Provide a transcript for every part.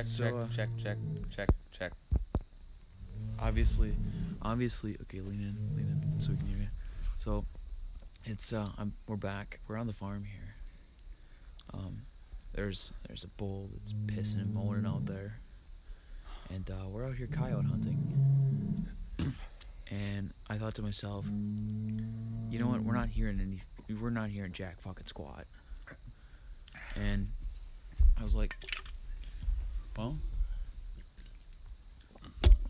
Check, So, check, uh, check, check, check, check. obviously, obviously, okay, lean in, lean in, so we can hear you. So, it's uh, I'm we're back. We're on the farm here. Um, there's there's a bull that's pissing and moaning out there, and uh, we're out here coyote hunting. And I thought to myself, you know what? We're not hearing any. We're not hearing jack fucking squat. And I was like, well,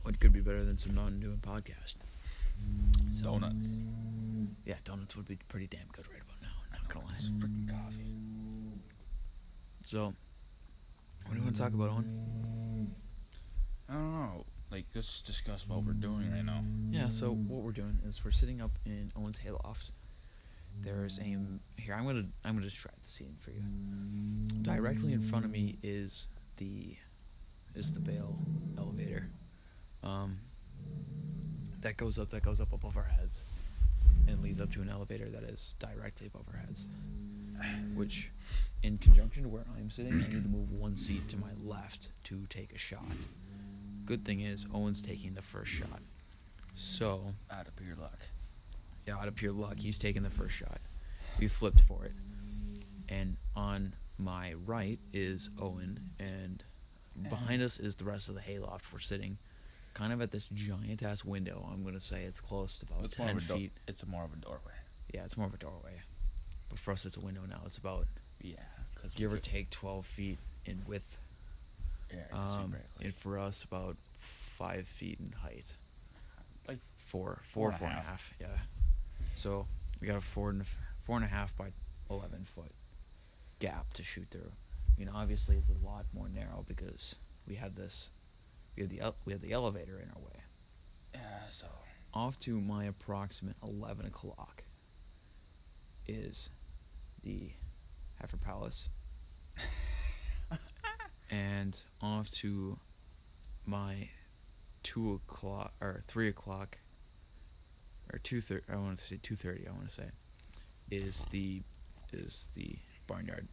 what could be better than some non-doing podcast? Donuts. Yeah, donuts would be pretty damn good right about now. Not gonna lie. It's freaking coffee. So, what do you want to talk about, on? I don't know. Like, let's discuss what we're doing right now. Yeah. So what we're doing is we're sitting up in Owen's hayloft. There's a here. I'm gonna I'm gonna describe the scene for you. Directly in front of me is the is the Bale elevator. Um, that goes up. That goes up above our heads, and leads up to an elevator that is directly above our heads. Which, in conjunction to where I'm sitting, I need to move one seat to my left to take a shot. Good thing is Owen's taking the first shot. So Out of pure luck. yeah, out of pure luck, he's taking the first shot. We flipped for it. And on my right is Owen, and behind us is the rest of the hayloft. We're sitting kind of at this giant ass window. I'm going to say it's close to about It's 10 of a do- feet. It's more of a doorway. Yeah, it's more of a doorway. But for us, it's a window now. It's about, Yeah, give or take, 12 feet in width. Yeah, Um, and for us, about 5 feet in height. like four, Four four, and a four and a half. half. Yeah. So we got a four and a, four and a half by eleven foot gap to shoot through. You know, obviously it's a lot more narrow because we have this, we have the we have the elevator in our way. yeah. So Off to my approximate eleven o'clock is the Heifer Palace, and off to my two o'clock or three o'clock or two thirty. I want to say two thirty. I want to say is the is the barnyard.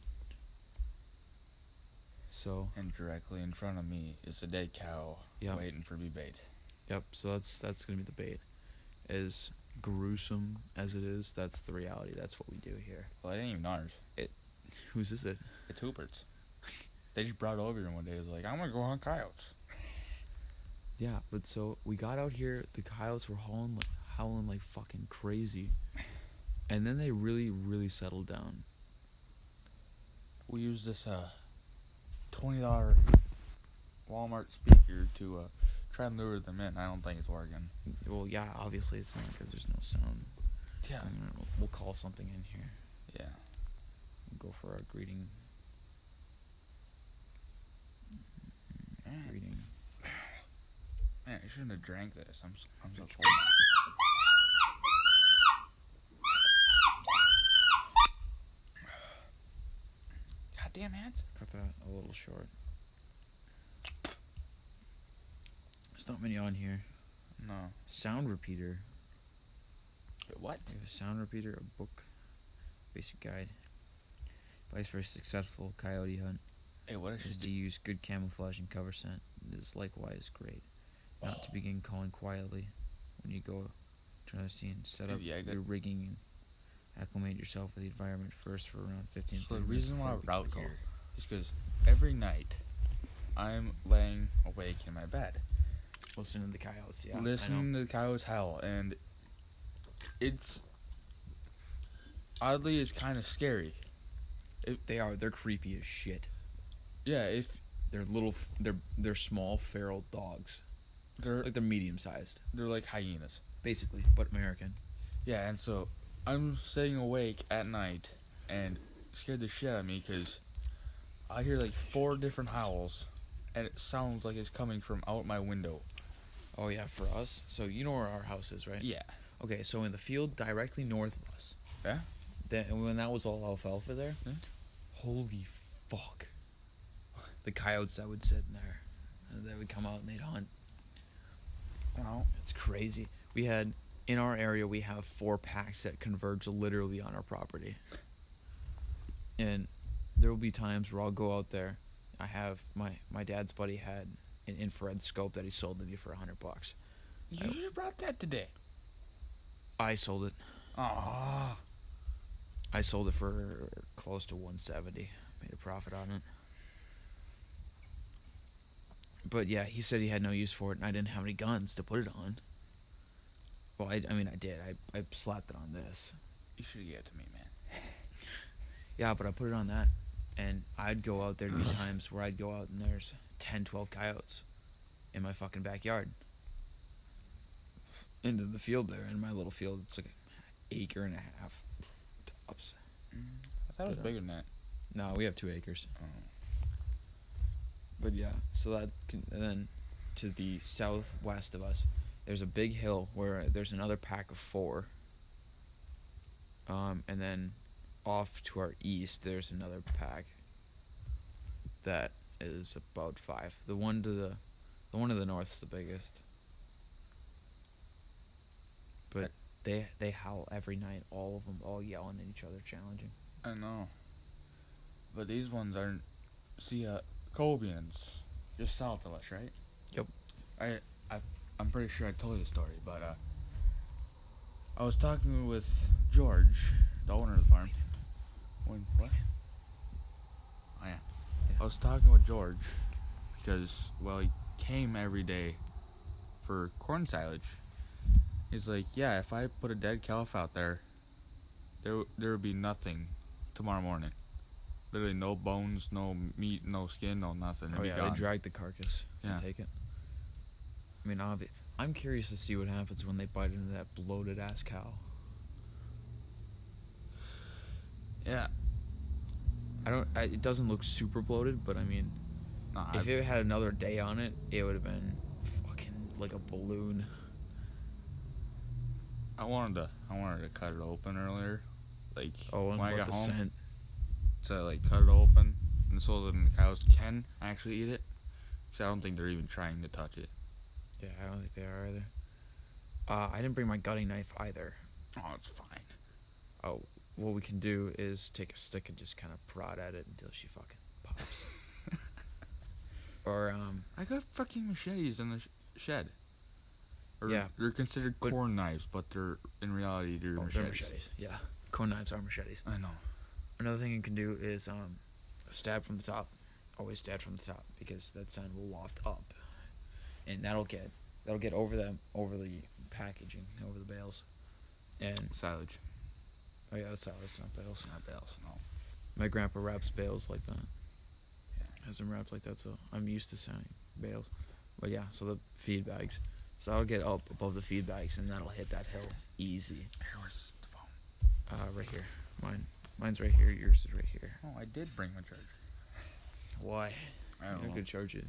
So and directly in front of me is a dead cow Yeah. waiting for me bait. yep. So that's that's gonna be the bait. As gruesome as it is, that's the reality. That's what we do here. Well, it ain't even ours. It. Whose is it? It's Hubert's. They just brought it over here one day. It was like, I'm gonna go hunt coyotes. Yeah, but so we got out here. The coyotes were howling like howling like fucking crazy, and then they really really settled down. We used this uh twenty dollar Walmart speaker to uh try and lure them in. I don't think it's working. Well, yeah, obviously it's not because there's no sound. Yeah. I mean, we'll- we'll call something in here. Yeah. We'll go for our greeting. Man, Greeting. man, I shouldn't have drank this. I'm I'm so cold. Goddamn hands. Cut that a little short. There's not many on here. No. Sound repeater. What? A sound repeater, a book, basic guide. Advice for a successful coyote hunt Hey, what is should to use good camouflage and cover scent. It is likewise great. Not to oh. begin calling quietly when you go to the scene. Set up Yeah, your rigging and acclimate yourself with the environment first for around 15 So the reason why we out here is because every night I'm laying awake in my bed, listening to the coyotes. Yeah, listening to the coyotes howl, and it's oddly it's kind of scary. They are. They're creepy as shit. Yeah, if They're little. They're they're small feral dogs. they're Like they're medium sized, they're like hyenas. basically, but American. Yeah, and so I'm staying awake at night and scared the shit out of me because I hear like four different howls, and it sounds like it's coming from out my window. Oh yeah, for us. So you know where our house is, right? Yeah. Okay, so in the field directly north of us. Yeah? Then when that was all alfalfa there, Yeah. holy fuck. The coyotes that would sit in there, and they would come out and they'd hunt. Wow. It's crazy. We had in our area we have four packs that converge literally on our property. And there will be times where I'll go out there I have my my dad's buddy had an infrared scope that he sold to me for a hundred bucks. You I- should have brought that today. I sold it. Ah. I sold it for close to 170. Made a profit on it. But yeah, he said he had no use for it, and I didn't have any guns to put it on. Well, I, I mean, I did. I, I slapped it on this. You should have gave it to me, man. Yeah, but I put it on that, and I'd go out there to be times where I'd go out and there's 10, 12 coyotes in my fucking backyard. Into the field there, in my little field, it's like an acre and a half. Tops. I thought it was But, uh, bigger than that. No, we have two acres. Oh. But yeah, so that can, and then to the southwest of us, there's a big hill where there's another pack of four. Um, and then off to our east, there's another pack that is about five. The one to the, the one to the north's the biggest. But they they howl every night, all of them, all yelling at each other, challenging. I know. But these ones aren't. See, uh, Cobians, just south of us, right? Yep. I, I, I'm pretty sure I told you the story, but uh, I was talking with George, the owner of the farm. When what? Oh yeah. I was talking with George because well he came every day for corn silage. He's like, yeah, if I put a dead calf out there, there there would be nothing tomorrow morning. Literally no bones, no meat, no skin, no nothing. It'd Oh yeah, they drag the carcass Yeah. and take it. I mean, obvi- I'm curious to see what happens when they bite into that bloated ass cow. yeah. I don't. I, it doesn't look super bloated, but I mean, Nah, if I, it had another day on it, it would have been fucking like a balloon. I wanted to I wanted to cut it open earlier, like Oh, and when I got home. scent. to like cut it open and so that the cows can actually eat it. Because I don't think they're even trying to touch it. Yeah, I don't think they are either. Uh, I didn't bring my gutting knife either. Oh, it's fine. Oh, what we can do is take a stick and just kind of prod at it until she fucking pops. or um, I got fucking machetes in the sh- shed. Or Yeah. They're considered But- corn knives, but they're in reality they're oh, machetes. they're machetes. Yeah, corn knives are machetes. I know. Another thing you can do is um, stab from the top. Always stab from the top because that sound will waft up, and that'll get that'll get over the over the packaging, over the bales, and Silage. oh yeah, that's silage, not bales. Not bales, no. My grandpa wraps bales like that. Yeah. Has them wrapped like that, so I'm used to selling bales. But yeah, so the feed bags. So that'll get up above the feed bags, and that'll hit that hill easy. Here, where's the phone? Uh, right here. Mine, mine's right here. Yours is right here. Oh, I did bring my charger. Why? I don't You're know. gonna charge it.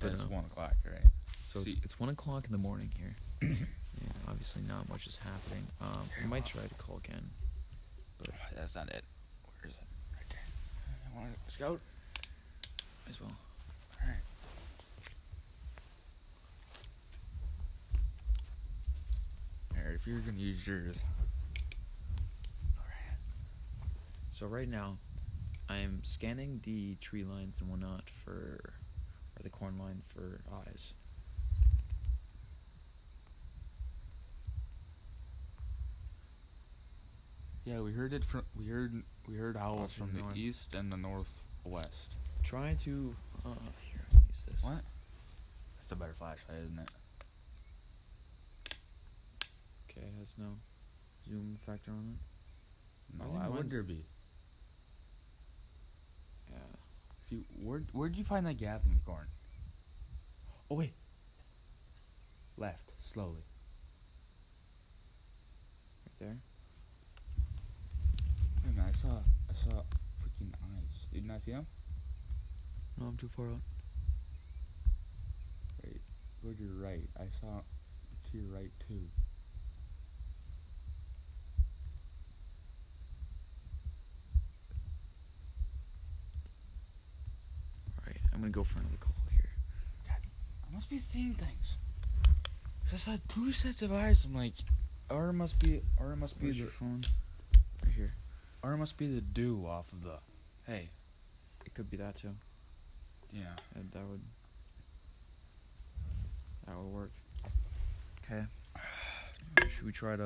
But it's 1 o'clock, right? So it's, See- it's one o'clock in the morning here. yeah, obviously not much is happening. Um, we might try to call again. But That's not it. Where is it? Right there. You want to scout? as well. Alright. Alright, if you're gonna use yours. Alright. So right now, I'm scanning the tree lines and whatnot for, or the corn line for eyes. Yeah, we heard it from we heard we heard owls from the north. east and the northwest. Try to. Uh, here, use this. What? That's a better flashlight, isn't it? Okay, it has no zoom factor on it. No, why would there be? Yeah. See, where where'd you find that gap in the corn? Oh wait. Left, slowly. Right there. Wait a minute, I saw I saw freaking eyes. Did you not see them? No, I'm too far out. Wait, go to your right. I saw to your right too. I'm gonna go for another call here. I must be seeing things. 'Cause I saw two sets of eyes. I'm like, or it must be, or it must be Where's the, your phone? Right here. or it must be the dew off of the. Hey, It could be that too. Yeah. That, that would that would work. Okay. Should we try to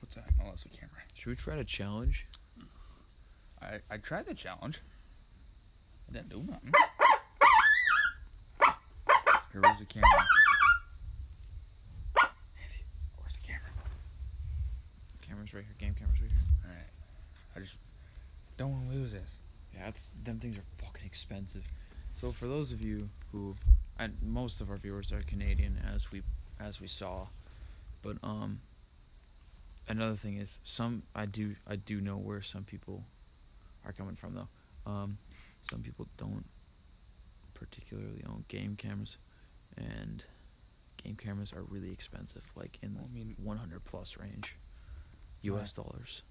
What's that? Oh, that's the camera. should we try to challenge? I I tried the challenge. Didn't do nothing. Here, where's the camera? Where's the camera? Camera's right here. Game camera's right here. All right. I just don't want to lose this. Yeah, that's them things are fucking expensive. So for those of you who, and most of our viewers are Canadian, as we as we saw, but um. Another thing is some I do I do know where some people are coming from though. Um, some people don't particularly own game cameras, and game cameras are really expensive, like in I mean- the 100 plus range, U.S. dollars.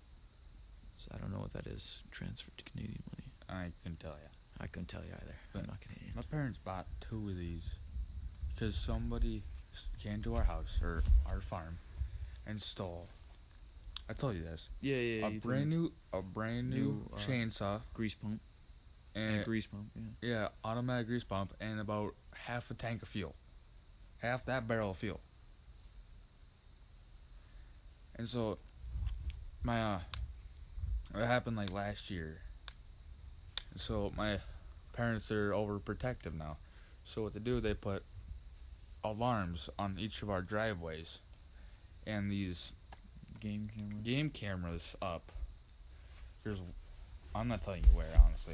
So I don't know what that is transferred to Canadian money. I couldn't tell you. I couldn't tell you either. But I'm not Canadian. My parents bought two of these because somebody came to our house or our farm and stole. I told you this. Yeah, yeah. a brand new, a brand new, New, uh, chainsaw grease pump and, and grease pump. Yeah. yeah, automatic grease pump and about half a tank of fuel, half that barrel of fuel. And so, my uh, it happened like last year. So my parents are overprotective now. So what they do, they put alarms on each of our driveways, and these Game cameras. game cameras up. There's, I'm not telling you where, honestly.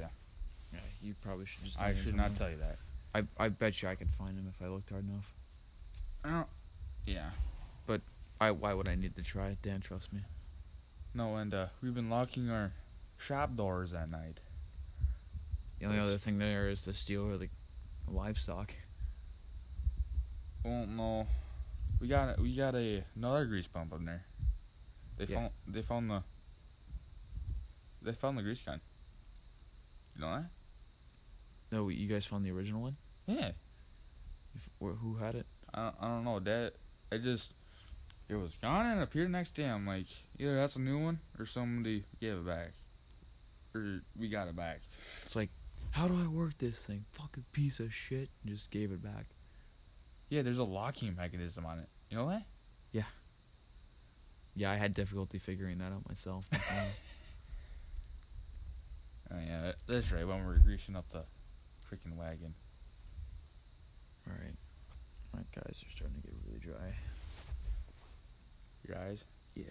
Yeah, you probably should just. I should not tell you that. I I bet you I could find him if I looked hard enough. I don't. Yeah. But I why would I need to try it? Dan, trust me. No, and uh, we've been locking our shop doors at night. The only Yes. other thing there is to steal the livestock. Well, no, we got a we got a another grease pump up there. They Yeah. found they found the. They found the grease gun. You know that? No, you guys found the original one. Yeah. If, who had it? I don't, I don't know. That it just it was gone and appeared next day. I'm like, either that's a new one or somebody gave it back, or we got it back. It's like, how do I work this thing? Fucking piece of shit. And just gave it back. Yeah, there's a locking mechanism on it. You know that? Yeah. Yeah, I had difficulty figuring that out myself. Um, not gonna lie. Oh yeah, that, that's right. When we we're greasing up the freaking wagon. All right, my guys are starting to get really dry. Your eyes? Yeah.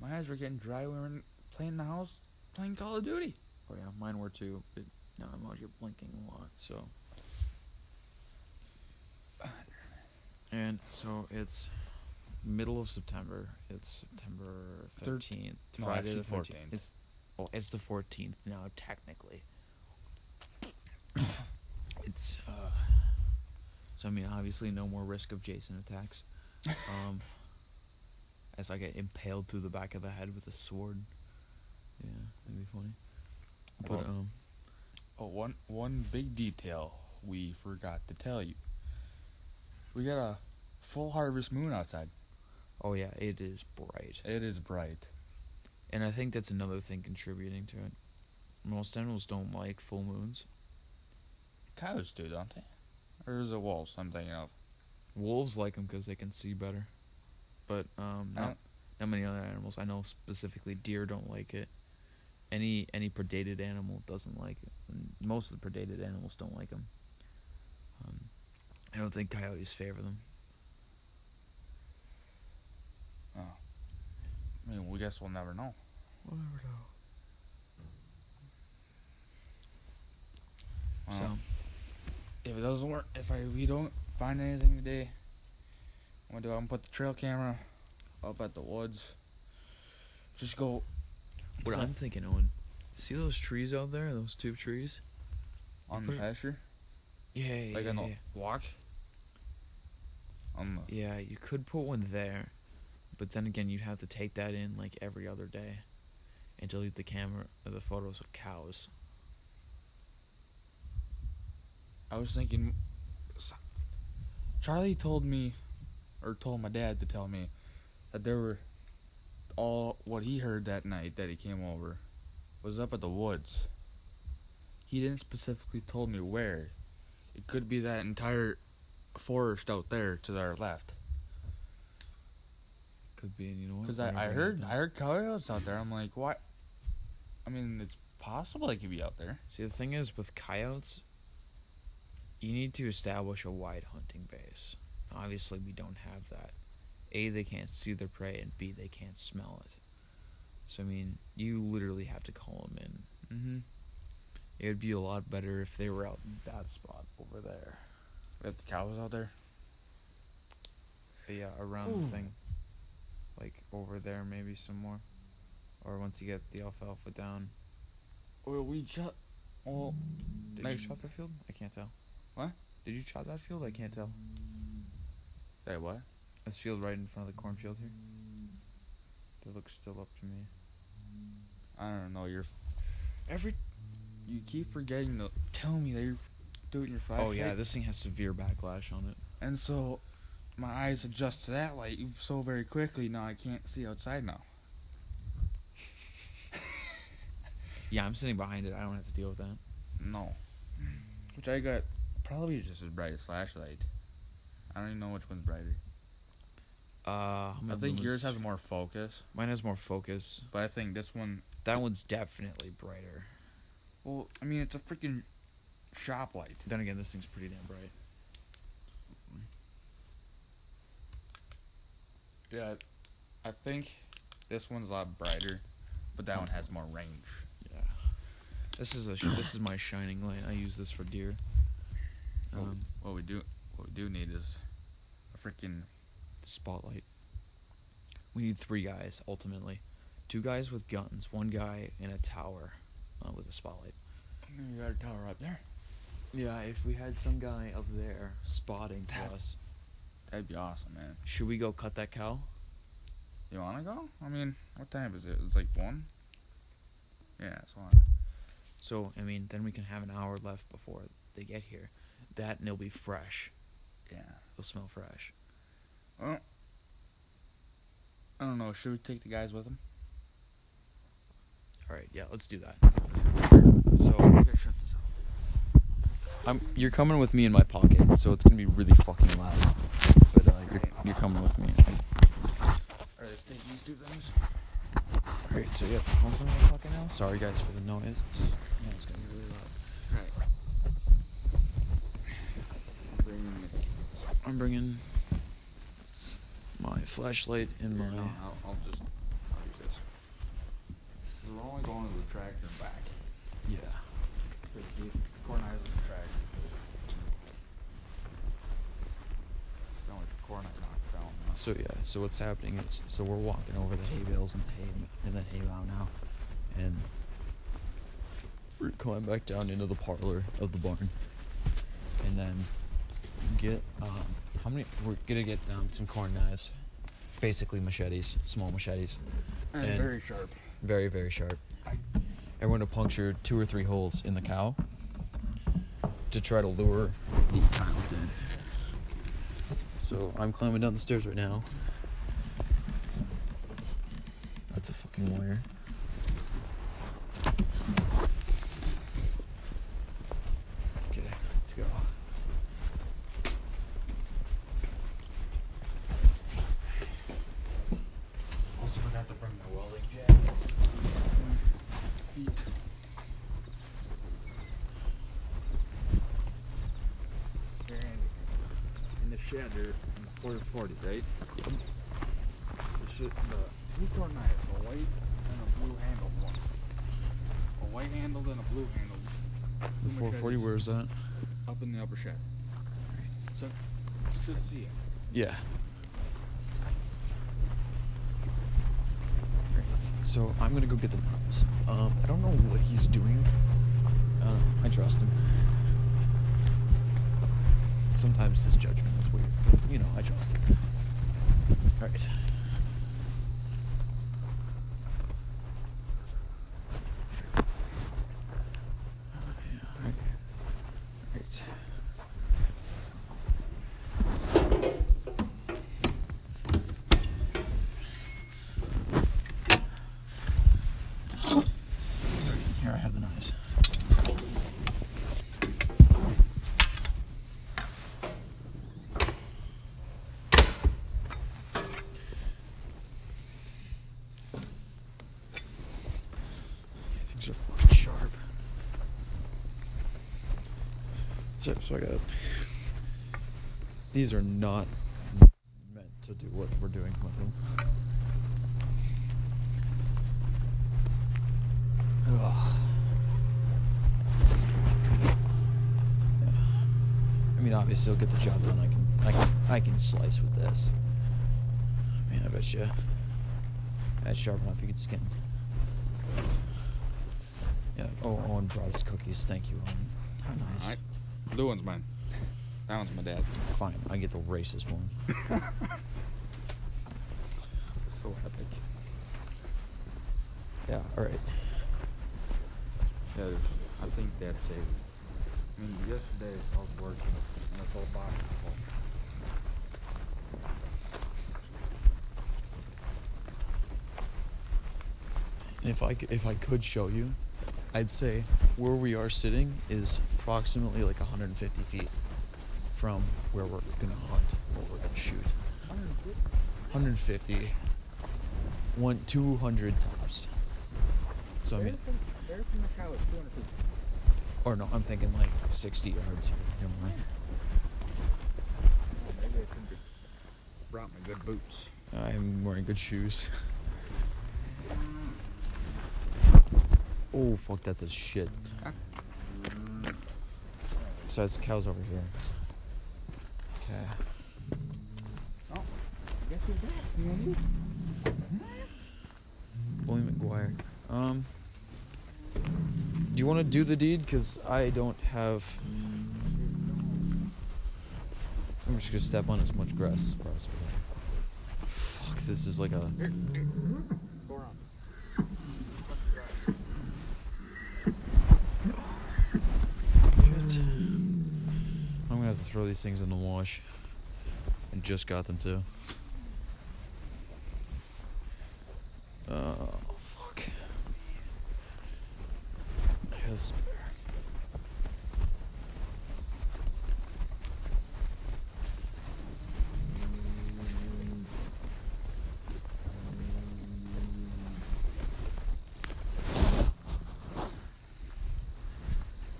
My eyes were getting dry when we were playing in the house, playing Call of Duty. Oh yeah, mine were too. But now I'm out here blinking a lot. So. And so it's middle of September. It's September thirteenth. no, Friday actually the 14th. It's well, it's the fourteenth now technically. it's uh. So I mean, obviously, no more risk of Jason attacks. Um. as I get impaled through the back of the head with a sword. Yeah, that'd be funny. But Well- um. Oh, one one big detail we forgot to tell you. We got a full harvest moon outside. Oh yeah, it is bright. It is bright. And I think that's another thing contributing to it. Most animals don't like full moons. Cows do, don't they? Or is it wolves? I'm thinking of. Wolves like them because they can see better. But um, not, not many other animals. I know specifically deer don't like it. Any any predated animal doesn't like it. And most of the predated animals don't like them. Um, I don't think coyotes favor them. Oh. I mean, we guess we'll never know. We'll never know. Well, So if it doesn't work, if I we don't find anything today, I'm gonna do. I'm gonna put the trail camera up at the woods. Just go what I'm thinking, Owen, see those trees out there? Those two trees? on the it- pasture, Yeah, yeah, like yeah, on the yeah. walk. On the Yeah, you could put one there, but then again, you'd have to take that in like every other day, and delete the camera, or the photos of cows. I was thinking. Charlie told me, or told my dad to tell me, that there were all what he heard that night that he came over was up at the woods. he didn't specifically told me where. It could be that entire forest out there to our left. Could be, and you know what? Because I, I heard I heard coyotes out there. I'm like, what? I mean, it's possible they could be out there. See, the thing is with coyotes, you need to establish a wide hunting base. Obviously, we don't have that. A, they can't see their prey, and B, they can't smell it. So, I mean, you literally have to call them in. Mm-hmm. It would be a lot better if they were out in that spot over there. We have the cows out there. But yeah, around Ooh. the thing. Like over there, maybe some more. Or once you get the alfalfa down. Well, we just. Well, Did Nice. you chop that field? I can't tell. What? Did you chop that field? I can't tell. hey, what? This field right in front of the cornfield here. That looks still up to me. I don't know. You're every. You keep forgetting to tell me that you're doing your flashlight. Oh yeah, this thing has severe backlash on it. And so, my eyes adjust to that light so very quickly. Now I can't see outside now. Yeah, I'm sitting behind it. I don't have to deal with that. No. Which I got probably just as bright as flashlight. I don't even know which one's brighter. Uh, I think yours has more focus, Mine has more focus. but I think this one. That one's definitely brighter. Well, I mean, it's a freaking shop light. Then again, this thing's pretty damn bright. Yeah, I think this one's a lot brighter, but that one has more range. Yeah. This is a this is my shining light. I use this for deer. What- Um, what we do, what we do need is a freaking. spotlight. We need three guys ultimately. Two guys with guns, one guy in a tower uh, with a spotlight. You got a tower up there. Yeah, if we had some guy up there spotting for That- us, That'd be awesome, man. should we go cut that cow? You wanna go? I mean, what time is it? It's like one. Yeah, it's one. So I mean, then we can have an hour left before they get here. That and it'll be fresh. Yeah. It'll smell fresh. Well, I don't know. Should we take the guys with them? All right, yeah, let's do that. So I gotta shut this off. I'm. You're coming with me in my pocket, so it's gonna be really fucking loud. But uh, you're you're coming with me. Alright, let's take these two things. All right, so yeah, my pocket now. Sorry guys for the noise. It's yeah, it's gonna be really loud. Right. Bring in I'm bringing my flashlight and the. my. No, I'll, I'll just I'll use this. We're only going to the tractor and back. Yeah. Cause the corn eyes is the tractor. Sound like the corn eyes knocked down. huh? So yeah, so what's happening is, so we're walking over the hay bales and the hay in the hay mow now, and we're gonna climb back down into the parlor of the barn, and then get um, how many? We're gonna get um, some corn knives, basically machetes, small machetes, And, and- very sharp. very very sharp. And we're gonna puncture two or three holes in the cow to try to lure the cows in. So I'm climbing down the stairs right now. That's a fucking wire. Okay, let's go. Also forgot to bring my welding jacket. Heat. Here, Andy. In the shed there, in the 440, right? Yep. The shit, the two corn knives, a white and a blue handled one. A white handled and a blue handled. The 440, where's that? Up in the upper shed. So, should see it. Yeah. So I'm gonna go get the knives. Um, I don't know what he's doing. Uh, I trust him. Sometimes his judgment is weird, but you know I trust him. All right. Yeah, all right. All right. Here I have the knives. So, so I got. These are not meant to do what we're doing with them. Ugh. I mean, obviously, I'll get the job done. I can, I can, I can slice with this. I mean, I bet you that's sharp enough. You could skin. Yeah. Oh, Owen brought us cookies. Thank you, Owen. How nice. Alright. Blue one's mine. That one's my dad. Fine, I get the racist one. So epic. Yeah. All right. Yeah, I think that's it. I mean, yesterday I was working and I saw a box if I c- if I could show you, I'd say where we are sitting is approximately like 150 feet from where we're gonna hunt, what we're gonna shoot. 150. One 200 tops. So I mean, There from the cow is 200 or no, I'm thinking like 60 yards here. Never mind. Maybe I should have brought my good boots. I'm wearing good shoes. Oh fuck, that's a shit. So it's cow's over here. Okay. Oh, guess who's back? Andy? William McGuire. Um. Do you want to do the deed? Cause I don't have. I'm just gonna step on as much grass as possible. Fuck, this is like a. Go around. Shit. I'm gonna have to throw these things in the wash. And just got them too. Oh fuck. I got a spare.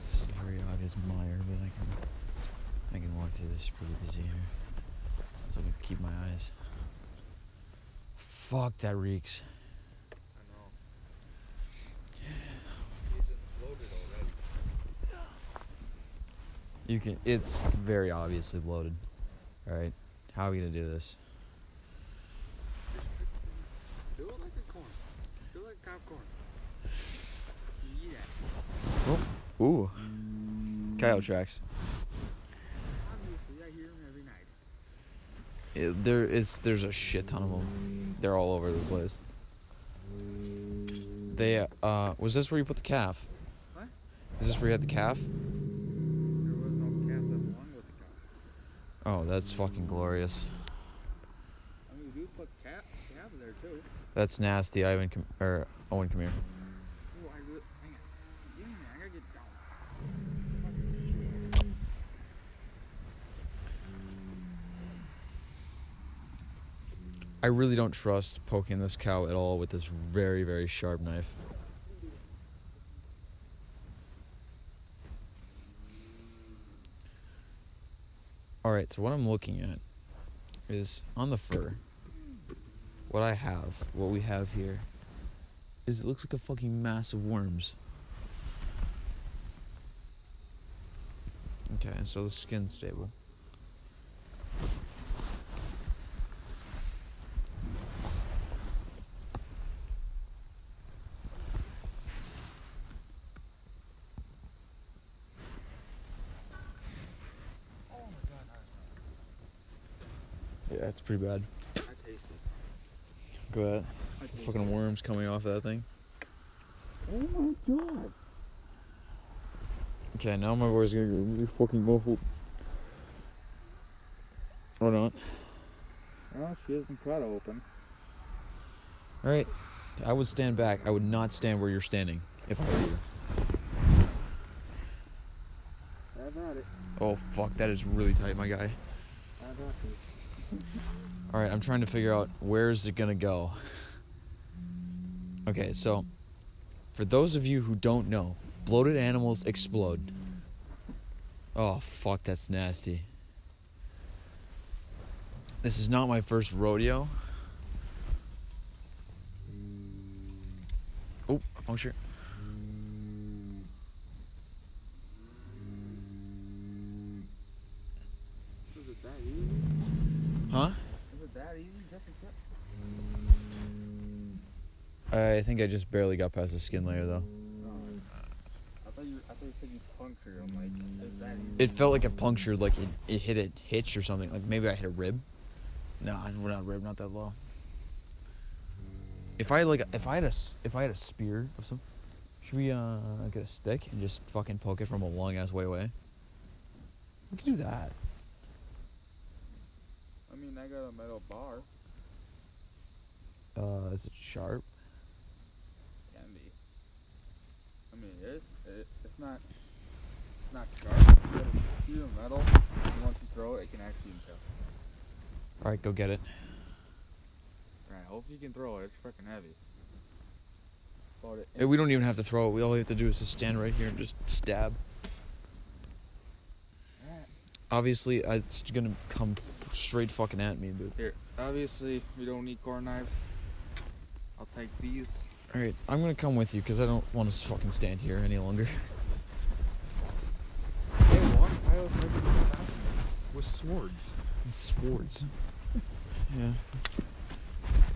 This is a very obvious mire, but I can I can walk through this pretty easy here. So I can keep my eyes. Fuck that reeks. I know. He's loaded already. You can it's very obviously bloated. Alright. How are we gonna do this? Do it like a corn. Do it like popcorn. Yeah. Ooh. Coyote tracks. Obviously, I hear him every night. It, there is there's a shit ton of them. They're all over the place. They uh was this where you put the calf? What? Is this where you had the calf? Oh, that's fucking glorious. I mean, do put calf, calves there too. That's nasty. Ivan com- or Owen, come here. Oh, I really, hang on. Give me a minute, I gotta get down. I really don't trust poking this cow at all with this very very sharp knife. All right, so what I'm looking at is on the fur. What I have, what we have here, is it looks like a fucking mass of worms. Okay, so the skin's stable. Oh my god, I, Yeah, it's pretty bad. I taste it. Look at that. I taste Fucking worms coming off that thing. Oh my god. Okay, now my voice is gonna get really fucking muffled. Or not. Oh, she hasn't cut open. Alright. I would stand back. I would not stand where you're standing if I were you. Have at it. Oh fuck, that is really tight, my guy. Have at it. Alright, I'm trying to figure out where is it gonna go. Okay, so for those of you who don't know, bloated animals explode. Oh fuck, that's nasty. This is not my first rodeo. Oh, puncture. Is it that easy? Huh? I think I just barely got past the skin layer though. It felt like it punctured, like it, it hit a hitch or something. Like maybe I hit a rib. No, not a rib, not that low. If I like, if I had a, if I had a spear of some, should we uh get a stick and just fucking poke it from a long ass way away? We could do that. Mean, I got a metal bar. Uh, is it sharp? Can be. I mean, it is. It, it's not. It's not sharp. But it's of metal. And once you throw it, it can actually impale. All right, go get it. Alright, hope you can throw it. It's freaking heavy. It, We don't even have to throw it. We all we have to do is just stand right here and just stab. Alright. Obviously, uh, it's gonna come straight fucking at me, but Here, obviously, we don't need core knives. I'll take these. all right, I'm gonna come with you because I don't want to fucking stand here any longer. Hey, one pile with swords. With swords. Yeah.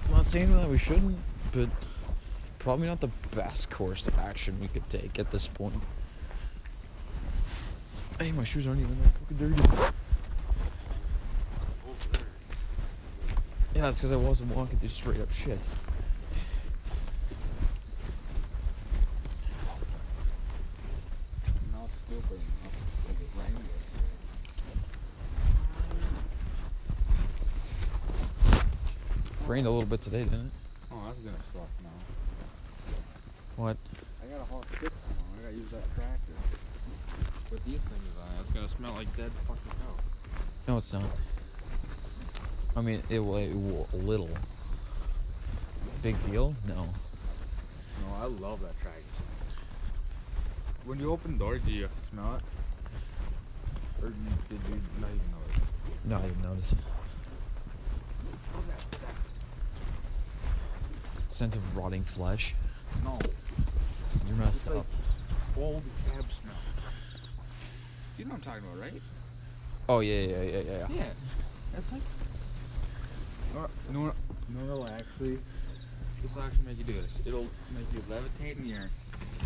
I'm not saying that we shouldn't, but probably not the best course of action we could take at this point. Hey, my shoes aren't even that fucking dirty. Yeah, that's because I wasn't walking through straight up shit. Now it's stupid enough because it rained a little bit today, didn't it? Oh, that's gonna suck now. What? I haul sticks. I gotta use that tractor. With these things on it, it's gonna smell like dead fucking cow. No, it's not. I mean, it will, it will a little. Big deal? No. No, I love that tractor. When you open the door, do you smell it? Or did you not even it? No, I didn't notice. That scent. Scent of rotting flesh. No, You're messed It's like- up. old cab smell. You know what I'm talking about, right? Oh yeah, yeah, yeah, yeah, yeah. Yeah. That's like. No, no, no, no, actually. This will actually make you do this. It'll make you levitate in the air.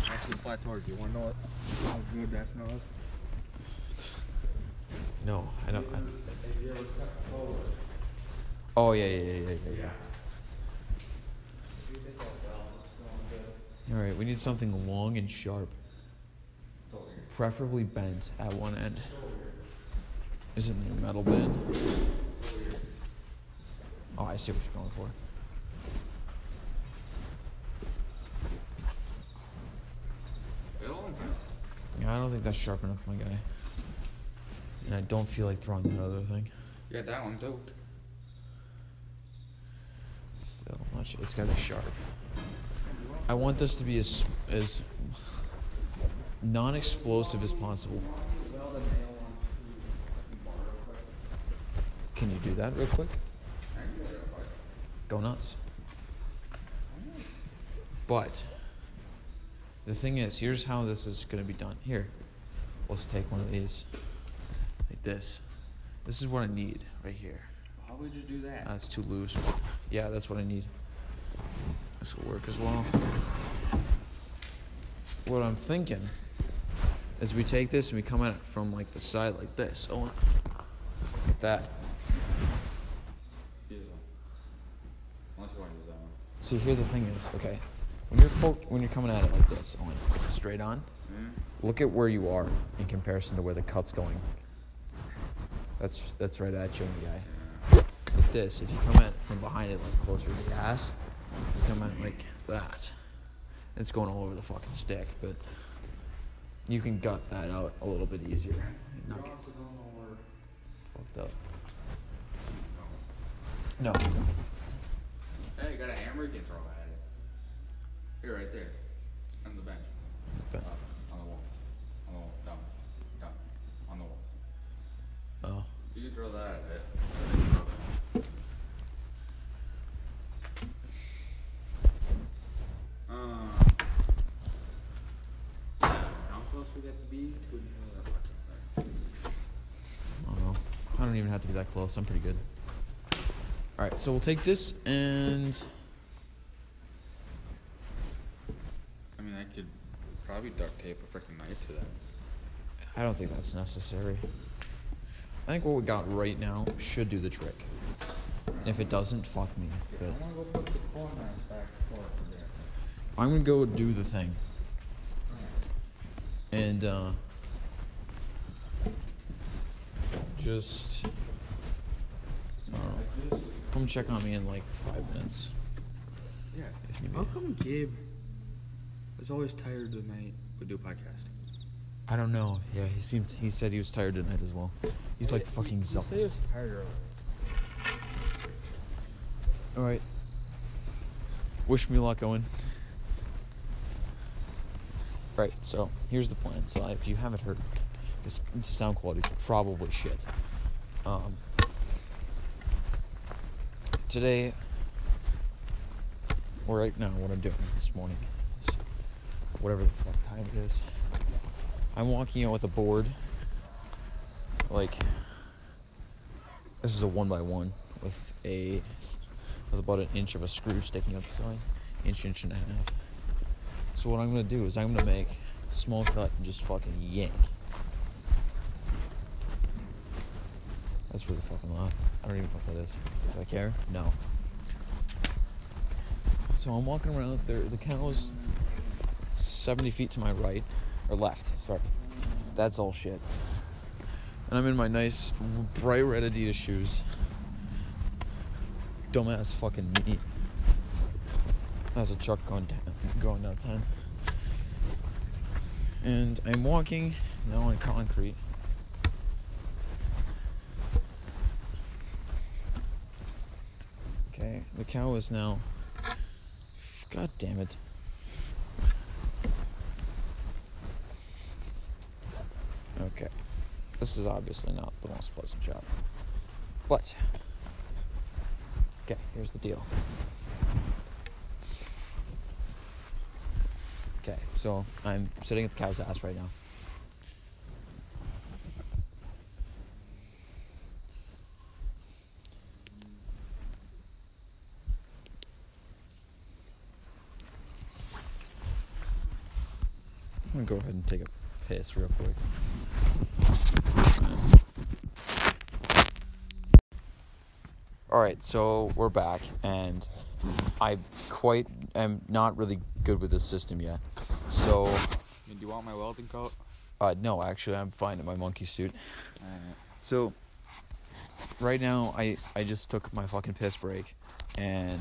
Actually fly towards you. Wanna know what, how good that smells? No, I don't. I, oh yeah, yeah, yeah, yeah, yeah, yeah. All right, we need something long and sharp, preferably bent at one end. Isn't it a metal bend? Oh, I see what you're going for. Yeah, I don't think that's sharp enough, my guy. And I don't feel like throwing that other thing. You got that one too. Still, not sure. It's got to be sharp. I want this to be as as non-explosive as possible. Can you do that real quick? Go nuts. But the thing is, here's how this is going to be done. Here, let's take one of these, like this. This is what I need right here. How would you do that? That's too loose. Yeah, that's what I need. This will work as well. What I'm thinking is we take this and we come at it from like the side like this. Oh, like that. Use one. Unless you want to use that one. See, here the thing is, okay, when you're when you're coming at it like this, straight on, Mm-hmm. look at where you are in comparison to where the cut's going. That's that's right at you, my guy. Like this, if you come at from behind it, like closer to the ass, you come at it like that. It's going all over the fucking stick, but you can gut that out a little bit easier. Not get also don't fucked up. Oh. No. Hey, you got a hammer you can throw at it. Here, right there. On the bench. But- Up, uh, on the wall. On the wall. Down. Down. On the wall. Oh. throw that at it. Uh, how close we to be to inhale that fucking thing? I don't know. I don't even have to be that close. I'm pretty good. All right, so we'll take this and I mean, I could probably duct tape a freaking knife to that. I don't think that's necessary. I think what we got right now should do the trick. And if it doesn't, fuck me. But I wanna go put the corn knife back forward there. I'm gonna go do the thing. And uh just uh, come check on me in like five minutes. Yeah. If need How be. come Gabe is always tired the night we do a podcast? I don't know. Yeah, he seemed he said he was tired tonight as well. He's like fucking zealous. tired All right. Wish me luck, Owen. Right. So here's the plan. So if you haven't heard, this sound quality is probably shit. Um, today, or right now, what I'm doing this morning is whatever the fuck time it is. I'm walking out with a board. Like this is a one by one with a with about an inch of a screw sticking out the side, inch, inch and a half. So what I'm gonna do is I'm gonna make a small cut and just fucking yank. That's really fucking loud. I don't even know what that is. Do I care? No. So I'm walking around there. The cow's 70 feet to my right, or left. Sorry. That's all shit. And I'm in my nice bright red Adidas shoes dumbass fucking me. That's a truck going down, going down 10. And I'm walking now on concrete. Okay, the cow is now. God damn it. Okay. This is obviously not the most pleasant job. But. Okay, here's the deal. Okay, so I'm sitting at the cow's ass right now. I'm gonna go ahead and take a piss real quick. All right, so we're back, and I quite am not really good with this system yet. So, Do you want my welding coat? uh, no, actually, I'm fine in my monkey suit. So, right now, I I just took my fucking piss break, and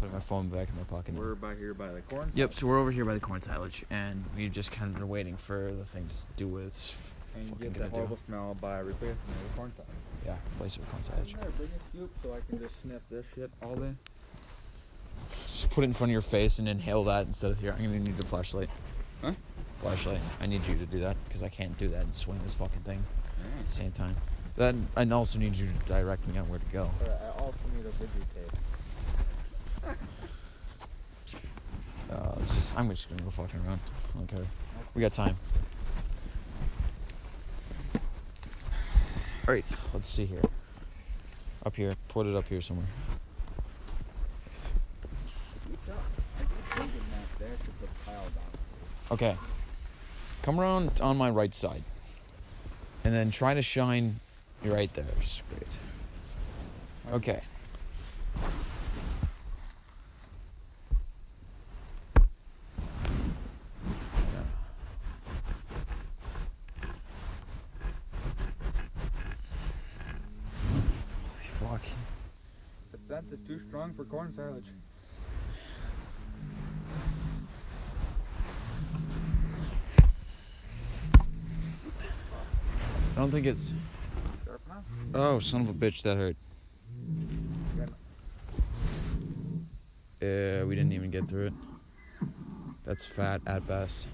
put my phone back in my pocket. We're by here by the corn. Yep. So we're over here by the corn silage, and we've just kind of been waiting for the thing to do what it's And fucking get that do. horrible smell by replacing it with corn silage. Yeah, place it with corn silage. There, bring a scoop so I can just sniff this shit all day. Just put it in front of your face and inhale that instead of here. I'm gonna need a flashlight. Huh? Flashlight. I need you to do that because I can't do that and swing this fucking thing at the same time. Then I also need you to direct me on where to go. But I also need a videotape. Uh, it's just I'm just gonna go fucking around. I don't care. We got time. All right, let's see here. Up here, put it up here somewhere. Okay. Come around on my right side. And then try to shine right there. Okay. Holy fuck. The scent is too strong for corn silage. I don't think it's. Oh, son of a bitch, that hurt. Yeah, we didn't even get through it. That's fat at best.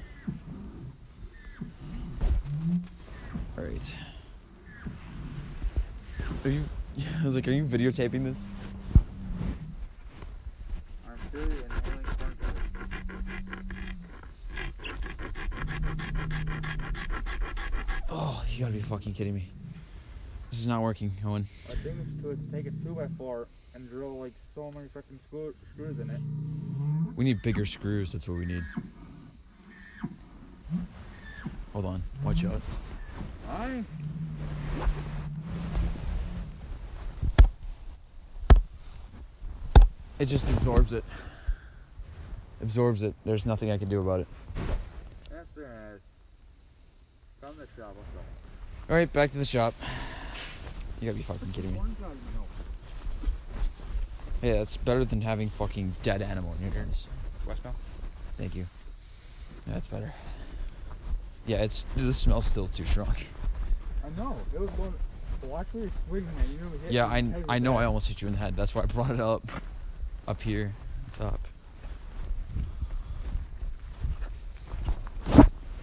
Alright. Are you? I was like, are you videotaping this? I'm still inhaling corn Oh, you gotta be fucking kidding me. This is not working, Owen. I think it's to take a 2x4 and drill like so many freaking screw- screws in it. We need bigger screws. That's what we need. Hold on. Watch out. I It just absorbs it. Absorbs it. There's nothing I can do about it. That's it. From the up? All right, back to the shop. You gotta be fucking kidding me. Corn job, you know. Yeah, it's better than having fucking dead animal in your ears. Westbound? Thank you. Yeah, that's better. Yeah, it's the smell's still too strong. I know. It was going. Watch where you're swinging at. You nearly hit Yeah, I, in the head I know that. I almost hit you in the head. That's why I brought it up. Up here, top.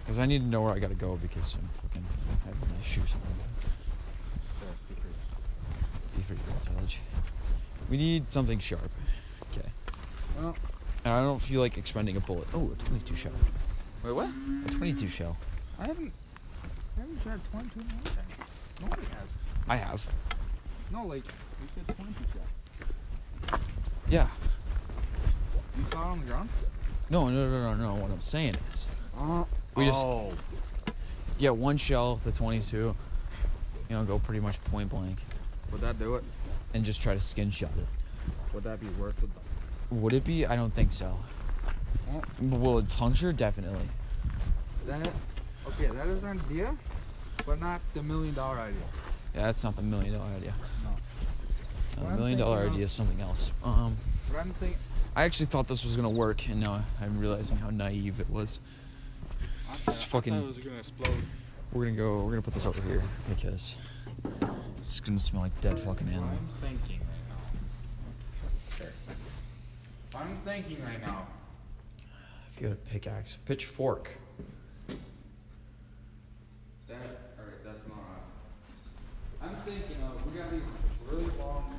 Because I need to know where I gotta go because I'm my. Be free to college. We need something sharp. Okay. Well, And I don't feel like expending a bullet. Oh, a 22 shell. wait, what? A 22 shell. I haven't. I haven't shot 22 in a long time. Nobody has. I have. No, like you said 22 shot. Yeah. You saw it on the ground? No, no, no, no, no. What I'm saying is, Uh, We just- Oh. Get one shell, the 22. You know, go pretty much point blank, Would that do it? and just try to skin shot it. Would that be worth it? Would it be? I don't think so. But Will it puncture? Definitely. that. Okay, that is an idea, but not the million dollar idea. Yeah, that's not the million dollar idea. No. The million dollar idea is something else. Um, But I'm thinking. I actually thought this was gonna work, and now I'm realizing how naive it was. It's fucking- thought it was gonna explode. We're gonna go. We're gonna put this over here because it's gonna smell like dead fucking animal. I'm thinking right now. I'm thinking right now. If you got a pickaxe, pitchfork. That, alright, that's not. I'm thinking of, we got these really long.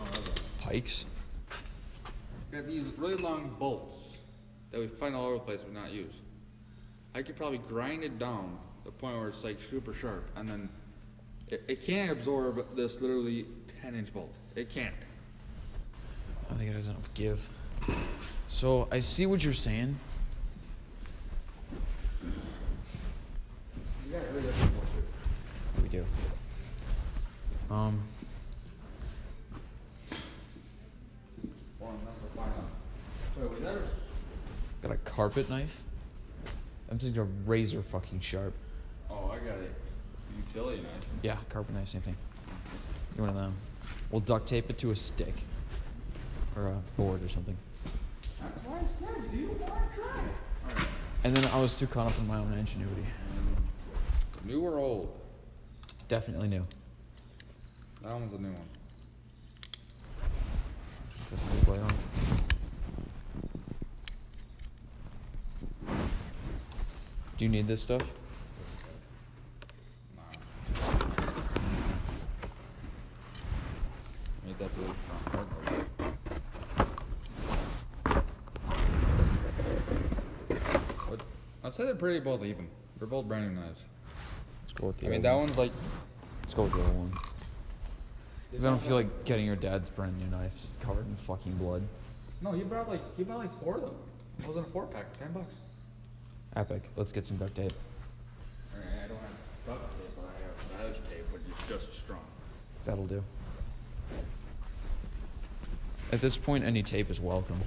Oh, Pikes. We got these really long bolts that we find all over the place but not use. I could probably grind it down to the point where it's like super sharp, and then it, it can't absorb this literally 10 inch bolt. It can't. I think it has enough give. So I see what you're saying. You got it really difficult to. We do. Um, Or unless I find a. Wait, was that a- got a carpet knife. I'm thinking a razor fucking sharp. Oh, I got it. Utility knife. Yeah, carpet knife, same thing. You one of them. We'll duct tape it to a stick or a board or something. That's why I said, do you want to try it? Alright. And then I was too caught up in my own ingenuity. New or old? Definitely new. That one's a new one. Put the blade on. Do you need this stuff? Nah. Made that really strong. What? I'd say they're pretty both even. They're both brand new knives. Let's go with the I mean, that one. one's like. Let's go with the other one. Because I don't feel like getting your dad's brand new knives covered in fucking blood. No, he brought like he bought like four of them. It was in a four pack, ten bucks. Epic. Let's get some duct tape. Alright, I don't have duct tape, but I have size tape, which is just as strong. That'll do. At this point, any tape is welcome.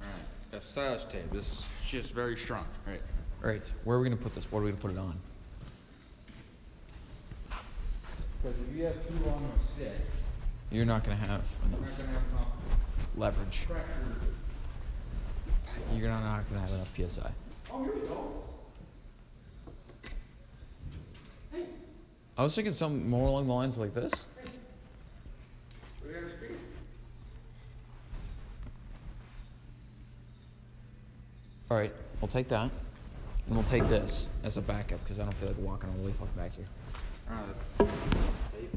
Alright, that's size tape. This is just very strong. Right. All right, where are we gonna put this? What are we gonna put it on? Because if you have too long of a stick, You're not gonna have you're not enough gonna have enough leverage. pressure. You're not gonna have enough psi. Oh, here we go. Hey. I was thinking something more along the lines like this. We got a speed. All right, we'll take that. And we'll take this as a backup because I don't feel like walking all the way fucking back here.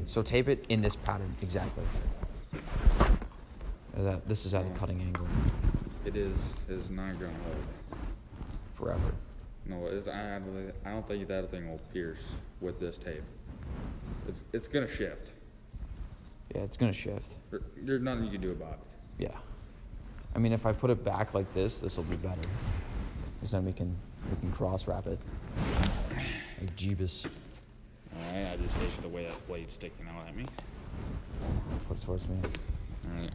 So tape it in this pattern exactly. That this is at a cutting angle It is is not gonna hold. forever. No, it's, I, I don't think that thing will pierce with this tape. It's it's gonna shift. Yeah, it's gonna shift. There- There's nothing you can do about it. Yeah. I mean, if I put it back like this, this will be better. Because then we can we can cross wrap it. Like Jeebus. Alright, I just hate the way that blade's sticking out at me. Put it towards me. Alright.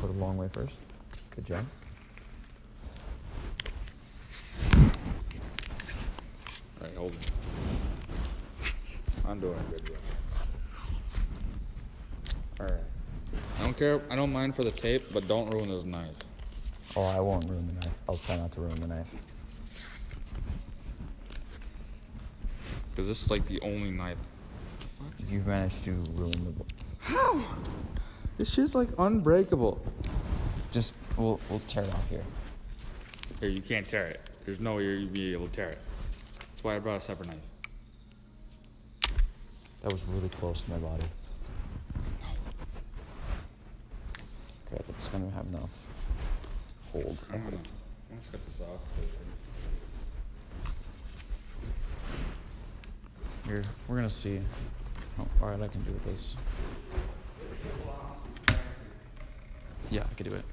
Put it a long way first. Good job. Alright, hold it. I'm doing good job. Alright. I don't care. I don't mind for the tape, but don't ruin this knife. Oh, I won't ruin the knife. I'll try not to ruin the knife. Because this is like the only knife. You've managed to ruin the. How? This shit's like unbreakable. Just we'll we'll tear it off here. Here, you can't tear it. There's no way you'd be able to tear it. Why I brought a separate knife. That was really close to my body. Okay, that's gonna have enough hold. I don't know. Let's cut this off. Here, we're gonna see. Oh, all right, I can do this. Yeah, I can do it.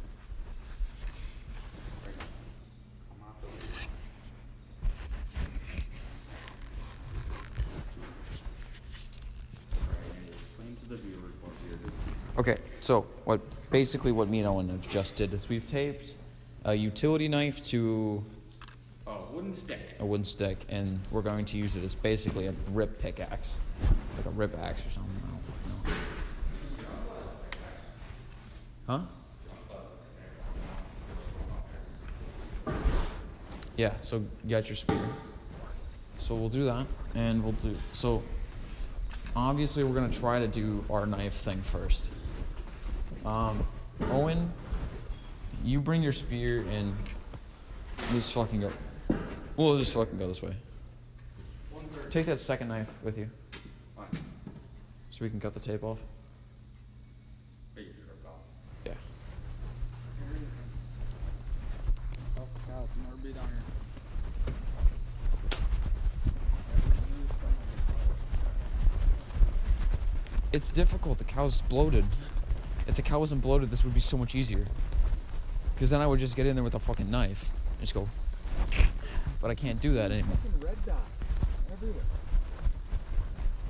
Okay, so what basically what me and Owen have just did is we've taped a utility knife to Oh, wooden stick. a wooden stick, and we're going to use it as basically a rip pickaxe, like a rip axe or something. I don't know. Huh? Yeah. So got your spear. So we'll do that, and we'll do so. Obviously, we're gonna try to do our knife thing first. Um, Owen, you bring your spear and just fucking go. We'll just fucking go this way. Take that second knife with you so we can cut the tape off. Yeah. It's difficult. The cow's bloated. If the cow wasn't bloated, this would be so much easier. Because then I would just get in there with a fucking knife and just go. But I can't do that anymore. red dot everywhere.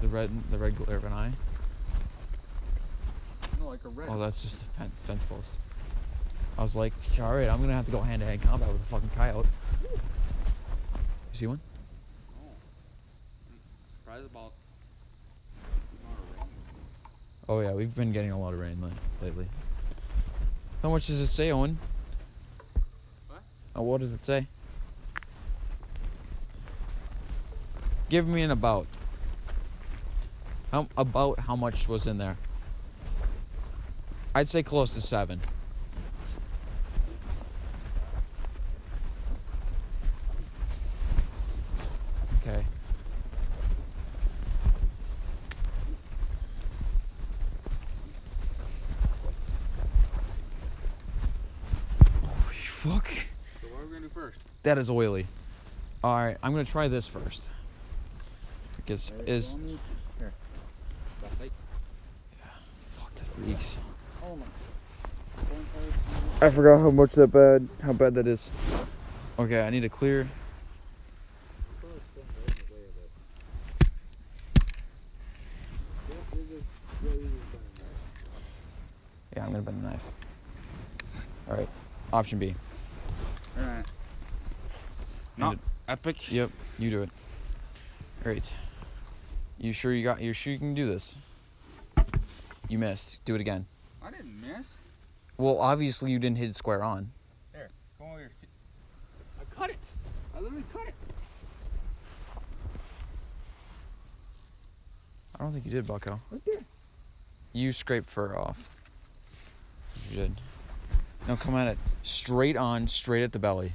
The red, the red glare of an eye. No, like a red. Oh, that's just a fence post. I was like, all right, I'm gonna have to go hand to hand combat with a fucking coyote. You see one? Oh. Surprised about. Oh yeah, we've been getting a lot of rain lately. How much does it say, Owen? What? Oh, what does it say? Give me an about. How about how much was in there? I'd say close to seven. Okay. Holy fuck. So what are we gonna do first? That is oily. All right, I'm gonna try this first. Because is Here. fuck that. I forgot how much that bad, how bad that is. Okay, I need to clear. Yeah, I'm gonna bend the knife. All right, option B. Alright. No. Not epic. Yep, you do it. Great. You sure you got? You sure you can do this? You missed. Do it again. I didn't miss. Well, obviously you didn't hit it square on. There, come over here. I cut it. I literally cut it. I don't think you did, Bucko. Right there. You scraped fur off. You did. Now come at it straight on, straight at the belly.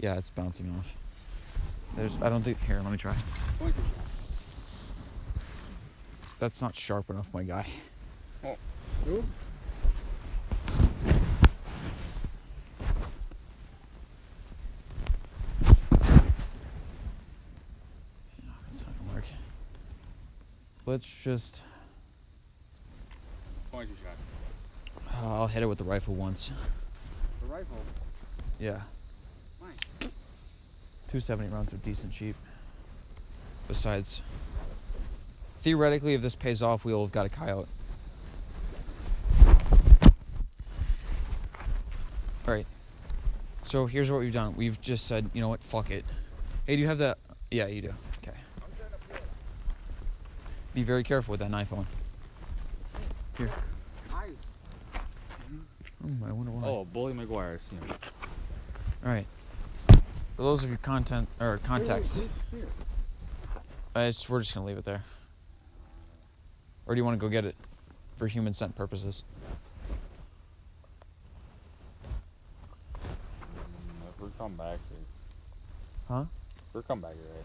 Yeah, it's bouncing off. There's. I don't think. Here, let me try. Point your shot. That's not sharp enough, my guy. Ooh. No, that's not gonna work. Let's just. Point your shot. I'll hit it with the rifle once. The rifle. Yeah. Fine. 270 rounds are decent cheap. Besides, theoretically, if this pays off, we'll have got a coyote. Alright. So here's what we've done. We've just said, you know what, fuck it. Hey, do you have that? Yeah, you do. Okay. Be very careful with that knife on. Here. Eyes. Hmm, I wonder why. Oh, Bully Maguire. I've seen. All right. For those of you content or context, Here. it's, we're just gonna leave it there. Or do you want to go get it for human scent purposes? Mm, If we come back here. Huh? If we come back here, right?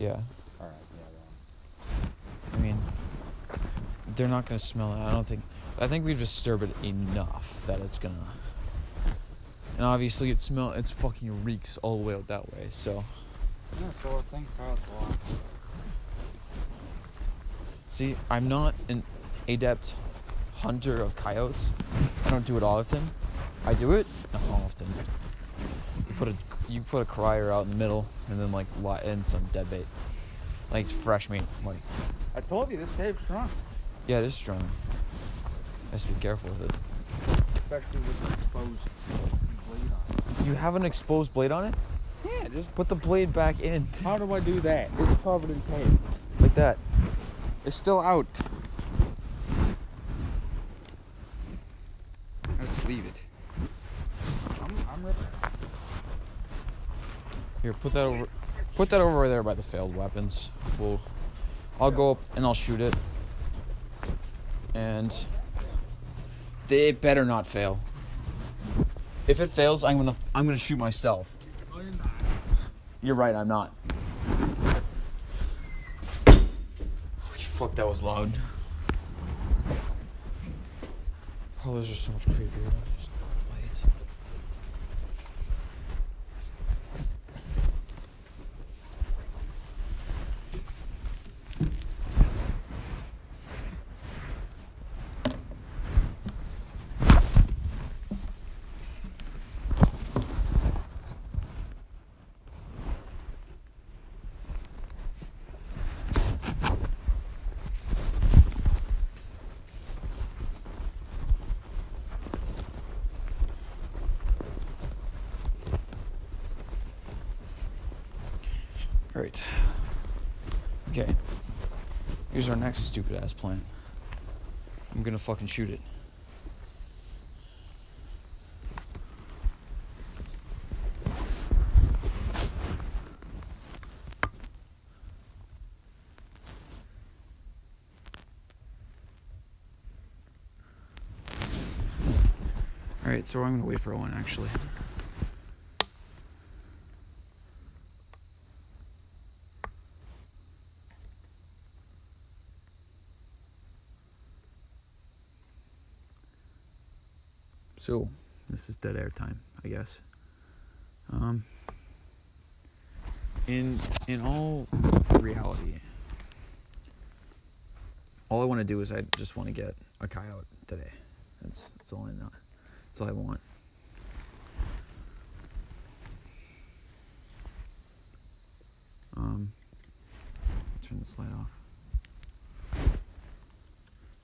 Yeah. All right. Yeah. I mean, they're not gonna smell it. I don't think. I think we've disturbed it enough that it's gonna. And obviously, it smell. It's fucking reeks all the way out that way. So, Yeah. Yeah. So I think Kyle's a lot. see, I'm not an adept hunter of coyotes. I don't do it often. I do it not often. You put a you put a crier out in the middle, and then like li- and some dead bait, like fresh meat. Like, I told you this tape's strong. yeah, it is strong. Has to be careful with it. Especially with the exposed You have an exposed blade on it? it. Yeah. Just Put the blade back in. how do I do that? It's covered in tape. Like that. It's still out. Let's leave it. I'm, I'm ripping. Here, put that over. Put that over there by the failed weapons. We'll. I'll go up and I'll shoot it. And they it better not fail. If it fails, I'm gonna I'm gonna shoot myself. You're. You're right, I'm not. Fuck, that was loud. Oh, those are so much creepier. Just lights. Alright. Okay. Here's our next stupid ass plant. I'm gonna fucking shoot it. Alright, so I'm gonna wait for Owen actually. So, this is dead air time, I guess. Um, in in all reality, all I want to do is I just want to get a coyote today. That's that's all I know. That's all I want. Um, turn this light off.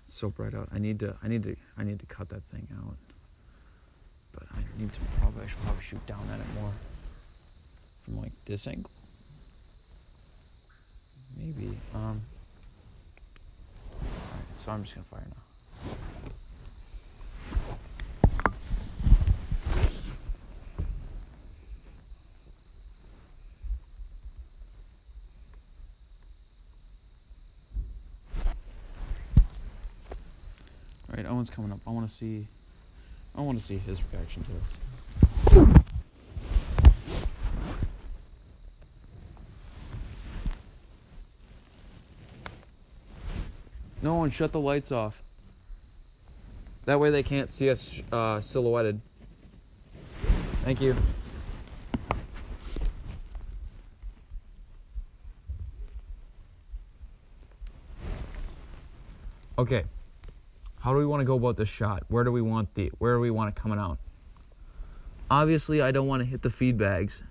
It's so bright out. I need to. I need to. I need to cut that thing out Need to probably I should probably shoot down at it more from like this angle. Maybe. Um. Alright, so I'm just gonna fire now. Alright, Owen's coming up. I wanna see I want to see his reaction to this. No, one, shut the lights off. That way they can't see us uh, silhouetted. Thank you. Okay. How do we want to go about this shot? Where do we want the where do we want it coming out? Obviously, I don't want to hit the feed bags.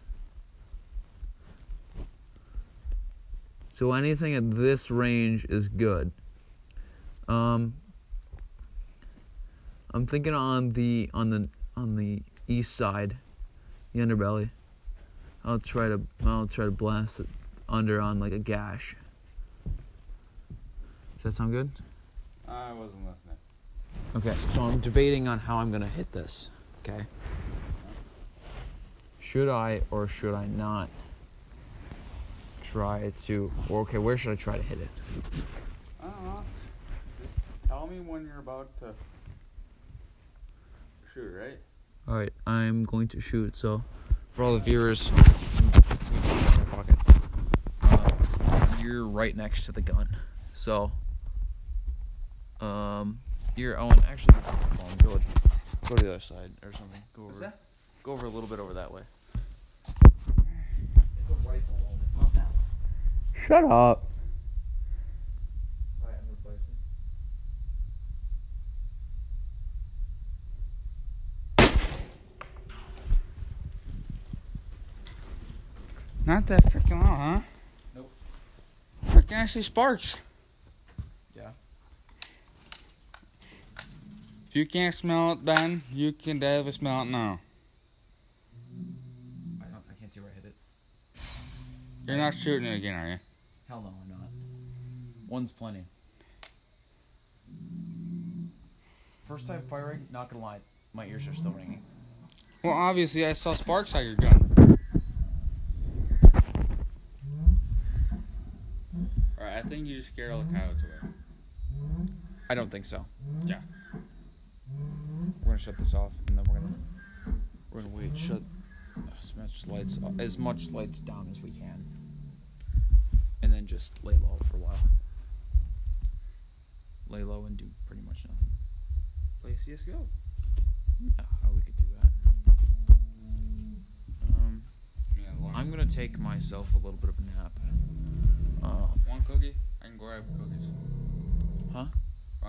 So anything at this range is good. Um, I'm thinking on the on the on the east side, the underbelly. I'll try to I'll try to blast it under on like a gash. Does that sound good? I wasn't listening. Okay, so I'm debating on how I'm gonna hit this. Okay. Should I or should I not try to? Or okay, where should I try to hit it? I don't know. Just tell me when you're about to shoot, right? All right, I'm going to shoot. So, for all the viewers. Uh, you're right next to the gun. So, um, you're Owen. Actually, Owen, go go to the other side or something. Go over. that? Go over a little bit over that way. Shut up. Alright, I'm replacing. Not that freaking loud, huh? Nope. Freaking actually sparks. Yeah. If you can't smell it then, you can definitely smell it now. I don't. I can't see where I hit it. You're not shooting it again, are you? Hell no, I'm not. One's plenty. First time firing, not gonna lie, my ears are still ringing. Well, obviously I saw sparks out your gun. Alright, I think you just scared all the coyotes away. I don't think so. Yeah. We're gonna shut this off, and then we're gonna we're gonna wait. Shut as much lights as much lights down as we can, and then just lay low for a while. Lay low and do pretty much nothing. Play CSGO. Yeah, we could do that. Um, Yeah, I'm gonna take myself a little bit of a nap. Uh, One cookie? I can grab cookies. huh?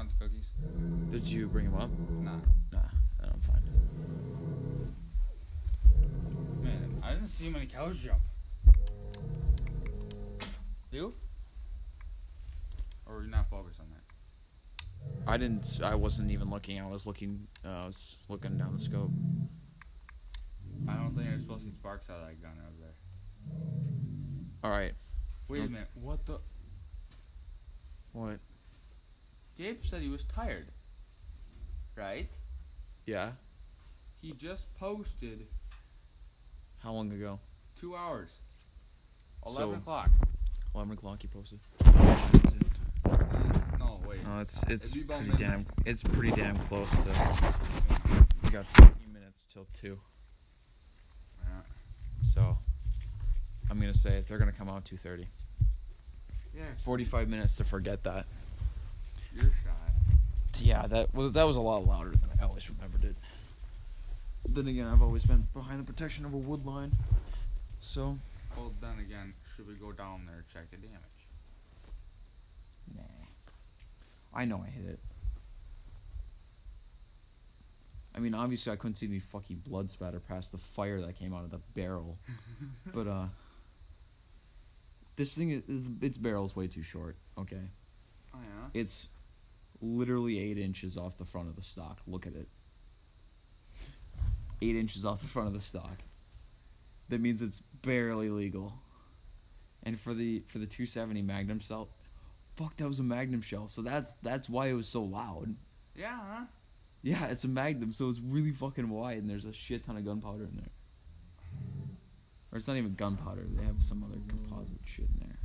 Want the cookies? Did you bring him up? Nah. Nah, then I'm fine. Man, I didn't see many cows jump. You? Or were you not focused on that? I didn't. I wasn't even looking. I was looking. Uh, I was looking down the scope. I don't think there's supposed to be sparks out of that gun over there. All right. Wait a minute. What the? What? Gabe said he was tired. Right? Yeah. He just posted How long ago? two hours. So- 11 o'clock. Eleven o'clock. He posted. No, wait. No, it's it's It'd be about pretty damn. It's pretty damn close. To, we got 15 minutes till two. Yeah. So, I'm gonna say they're gonna come out 2:30. Yeah, 45 minutes to forget that. Your shot. Yeah, that was that was a lot louder than I always remembered it. Then again, I've always been behind the protection of a wood line, so Well, then again, should we go down there and check the damage? nah. I know I hit it. I mean, obviously, I couldn't see any fucking blood spatter past the fire that came out of the barrel, but uh, this thing is, is its barrel's way too short. Okay, Oh, yeah? it's literally eight inches off the front of the stock. Look at it. Eight inches off the front of the stock. That means it's barely legal. And for the for the 270 Magnum shell, fuck, that was a Magnum shell. So that's that's why it was so loud. Yeah, huh? Yeah, it's a Magnum, so it's really fucking wide, and there's a shit ton of gunpowder in there. Or it's not even gunpowder. They have some other composite shit in there.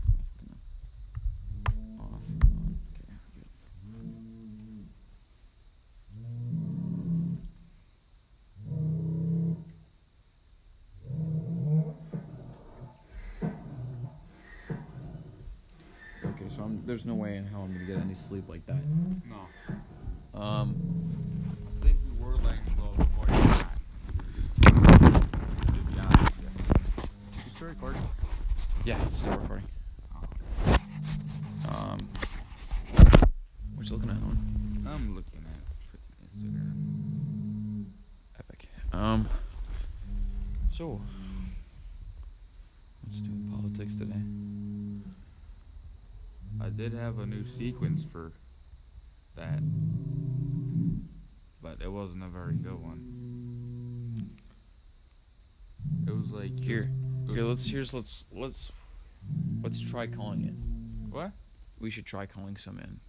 There's no way in hell I'm gonna get any sleep like that. No. Um, I think we were laying low before you got. To be honest. You still recording? yeah, it's still recording. Um, what you looking at, Owen? I'm looking at Instagram. Epic. Um, so let's do politics today. Did have a new sequence for that, but it wasn't a very good one. It was like Here, it here. Let's here's let's let's let's try calling it. What? We should try calling some in.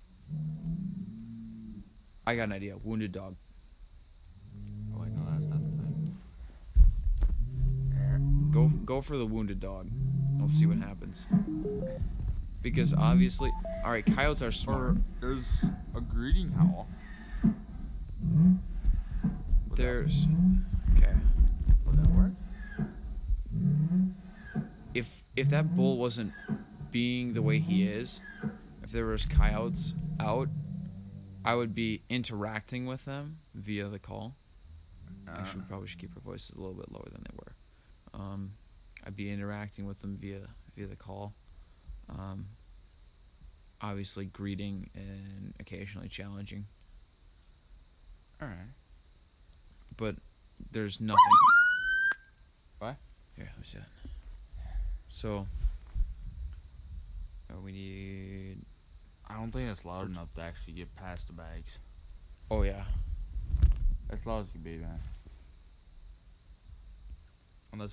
I got an idea. Wounded dog. Oh wait, no, that's not the thing. Go go for the wounded dog. I'll see what happens. Because obviously, all right, coyotes are smart. Or there's a greeting howl. Would There's okay. would that work? If if that bull wasn't being the way he is, if there was coyotes out, I would be interacting with them via the call. Actually, we Uh, probably should keep our voices a little bit lower than they were. Um, I'd be interacting with them via via the call. Um, obviously, greeting and occasionally challenging, all right. but there's nothing. What? Here, let me see that. So, uh, we need. I don't think it's loud enough to actually get past the bags. Oh yeah, As loud as it can be, man. Unless.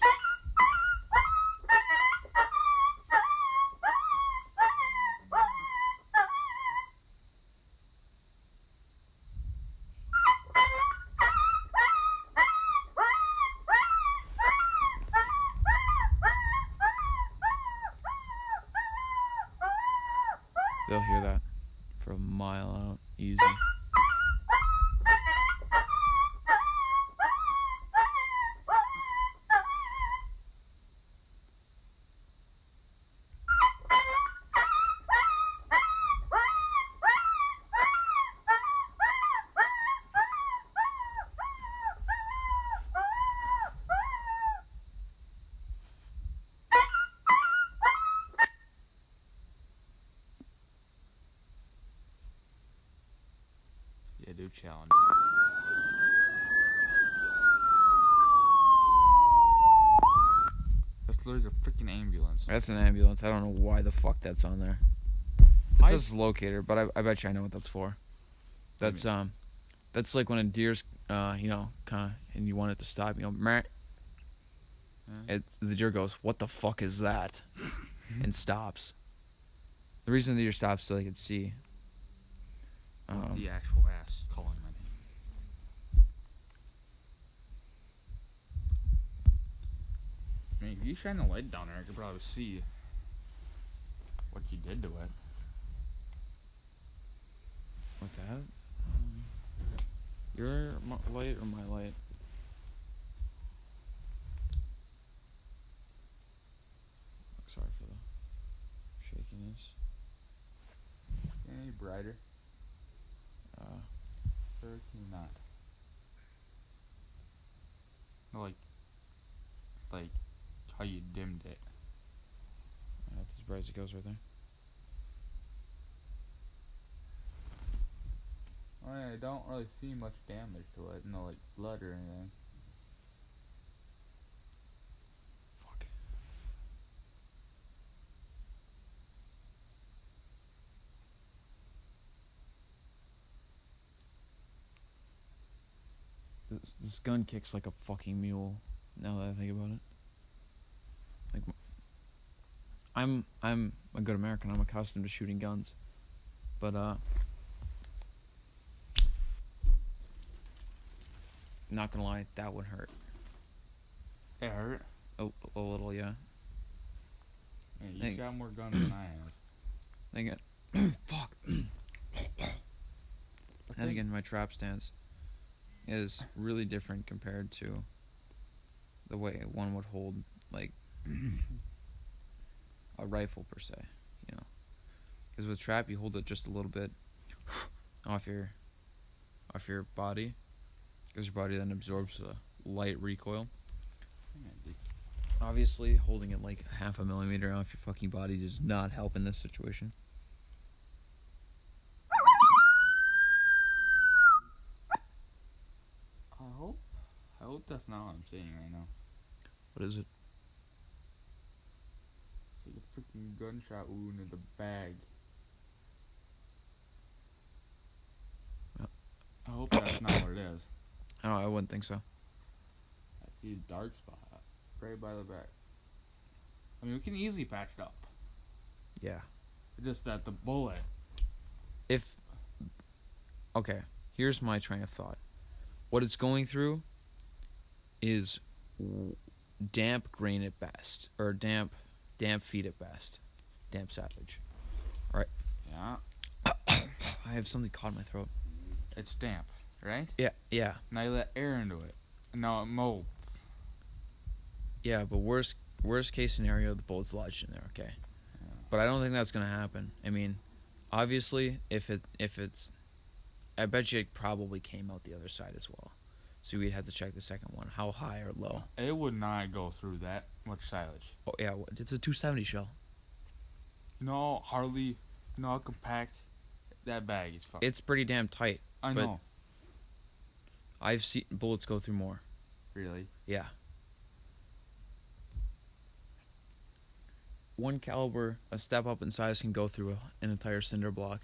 A mile out, easy. That's an ambulance. I don't know why the fuck that's on there. It I- says locator, but I, I bet you I know what that's for. That's um, that's like when a deer's uh, you know, kind of, and you want it to stop. You know, meh. It, the deer goes, "What the fuck is that?" and stops. The reason the deer stops so they can see. Um, the actual ass calling my name. I mean, if you shine the light down there, I could probably see what you did to it. What that? Um, your light or my light? Sorry for the shakiness. Any brighter? Uh, Or not? Like, like how you dimmed it. that's as bright as it goes right there. I don't really see much damage to it. No, like blood or anything. Fuck. This, this gun kicks like a fucking mule. Now that I think about it, like, m- I'm I'm a good American. I'm accustomed to shooting guns, but uh, not gonna lie, that would hurt It hurt. a, a little. Yeah. Yeah, you got more guns than I have. Then again, fuck. Then again, my trap stance is really different compared to the way one would hold like a rifle per se. You know, Because with trap, you hold it just a little bit off your off your body, because your body then absorbs the light recoil. Obviously, holding it like half a millimeter off your fucking body does not help in this situation. I hope. I hope that's not what I'm saying right now. What is it? A freaking gunshot wound in the bag. I hope that's not what it is. Oh, I wouldn't think so. I see a dark spot right by the back. I mean, we can easily patch it up. Yeah. Just that the bullet. If okay, here's my train of thought. What it's going through is damp grain at best, or damp, damp feet at best, damp savage. Right. Yeah. I have something caught in my throat. It's damp, right? Yeah, yeah, Now you let air into it. And now it molds. yeah. But worst, worst case scenario, the bullet's lodged in there. Okay, Yeah. but I don't think that's gonna happen. I mean, obviously, if it if it's, I bet you it probably came out the other side as well. So we'd have to check the second one, how high or low. It would not go through that much silage. Oh yeah, it's a 270 shell. Know, hardly, know compact that bag is. Fucking. It's pretty damn tight. I but- know. I've seen bullets go through more. Really. Yeah. One caliber, a step up in size can go through an entire cinder block,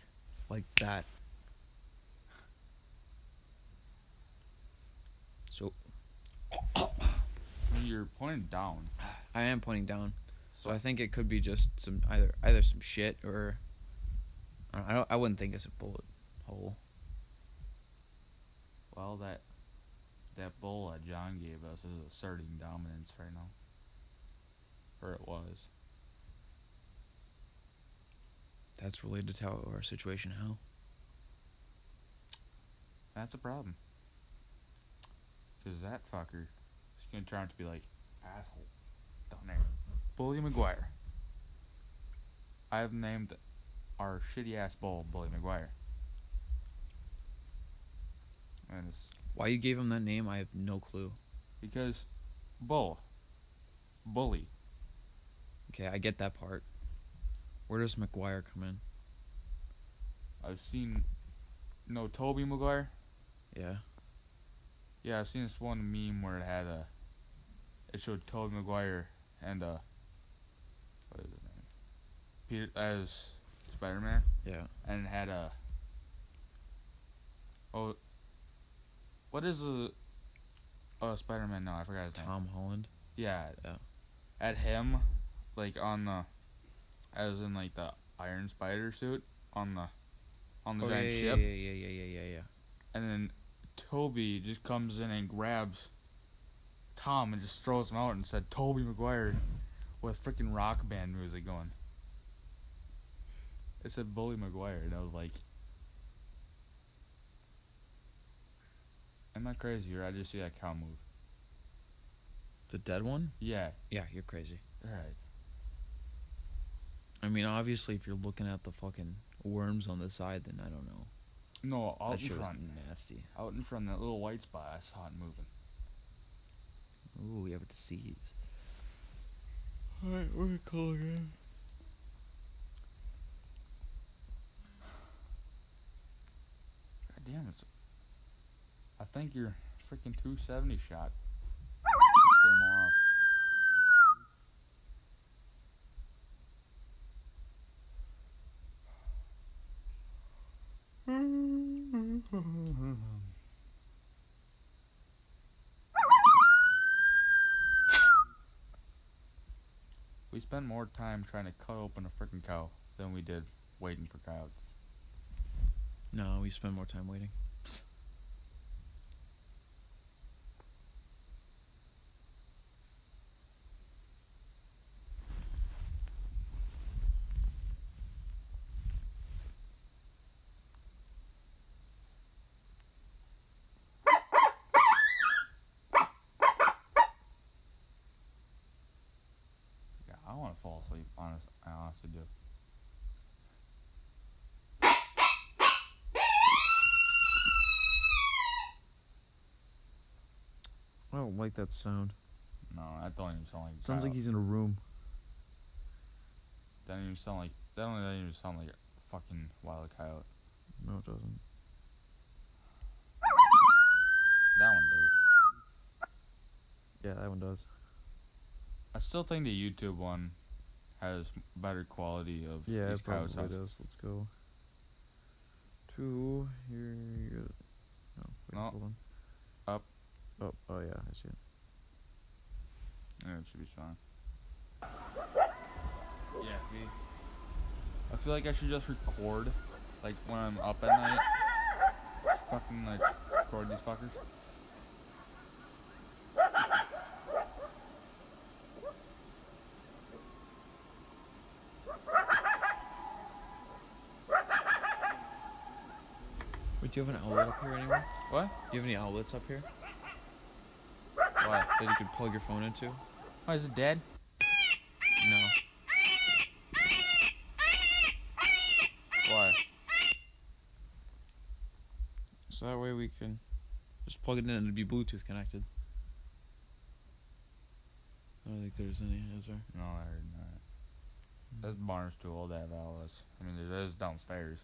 like that. So When you're pointing down. I am pointing down. So I think it could be just some either either some shit or I don't, I, don't, I wouldn't think it's a bullet hole. Well, that that bull that John gave us is asserting dominance right now. Or it was. That's related to how our situation. How? That's a problem. Because that fucker to turn out to be like, asshole, down there. Bully Maguire. I have named our shitty ass bull Bully Maguire. And it's Why you gave him that name? I have no clue. because bull, bully. Okay, I get that part. Where does Maguire come in? I've seen, no, Tobey Maguire. Yeah. Yeah, I've seen this one meme where it had a, it showed Tobey Maguire and uh, what is his name? Peter as Spider Man, Yeah. and it had a. Oh. What is the, uh, Spider Man No, I forgot his name. Tom Holland. Yeah. Yeah. At him, like on the, as in like the Iron Spider suit on the, on the oh, giant yeah, ship, yeah, yeah, yeah, yeah, yeah, yeah. and then Tobey just comes in and grabs Tom and just throws him out and said Tobey Maguire with freaking rock band music going. It said Bully Maguire and I was like Am I crazy or I just see that cow move? The dead one? Yeah. Yeah, you're crazy. Right. I mean, obviously, if you're looking at the fucking worms on the side, then I don't know. No, out that in front. nasty. Out in front, of that little white spot, I saw it moving. Ooh, we have a disease. Alright, we're calling in. God damn it. I think your freaking 270 shot. threw 'em all off. We spent more time trying to cut open a freaking cow than we did waiting for coyotes. No, we spend more time waiting. Yeah, I want to fall asleep. Honest, I honestly do. Like that sound. No, that don't even sound like. Sounds like he's in a room. That don't even sound like. That don't that even sound like a fucking wild coyote. No, it doesn't. That one do. Yeah, that one does. I still think the YouTube one has better quality of Yeah, these it coyote probably sounds. does. Let's go Two. here. you- No, wait, No. on. Up. Oh, oh yeah, I see it. Yeah, it should be fine. Yeah, see. I feel like I should just record, like when I'm up at night. Just fucking like record these fuckers. Wait, do you have an outlet up here anywhere? What? Do you have any outlets up here What? that you could plug your phone into? Why is it dead? No. Why? So that way we can just plug it in and it'd be Bluetooth connected. I don't think there's any, is there? No, I heard not. This hmm. barn's too old to have outlets. I mean, there is downstairs,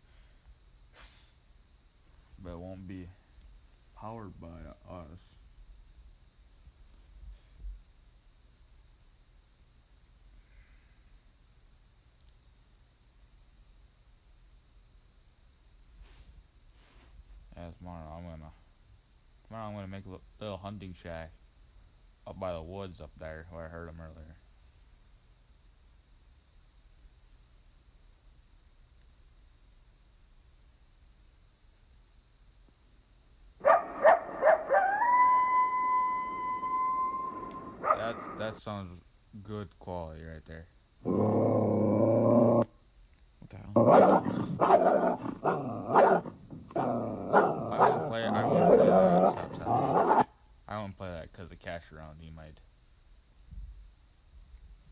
but it won't be powered by us. Yeah, tomorrow I'm gonna tomorrow I'm gonna make a little hunting shack up by the woods up there where I heard him earlier. That that sounds good quality right there. What the hell? I won't play. I won't play that. Stop, stop. I won't play that because the cash around he might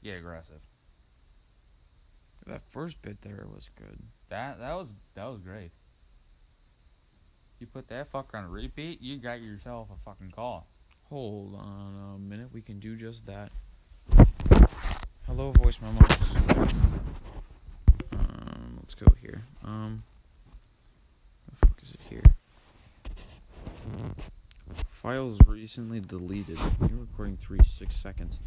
get aggressive. That first bit there was good. That that was that was great. You put that fucker on repeat, you got yourself a fucking call. Hold on a minute, we can do just that. Hello, voice memos. Um, let's go here. Um, the fuck is it here? Files recently deleted. You're recording three six seconds.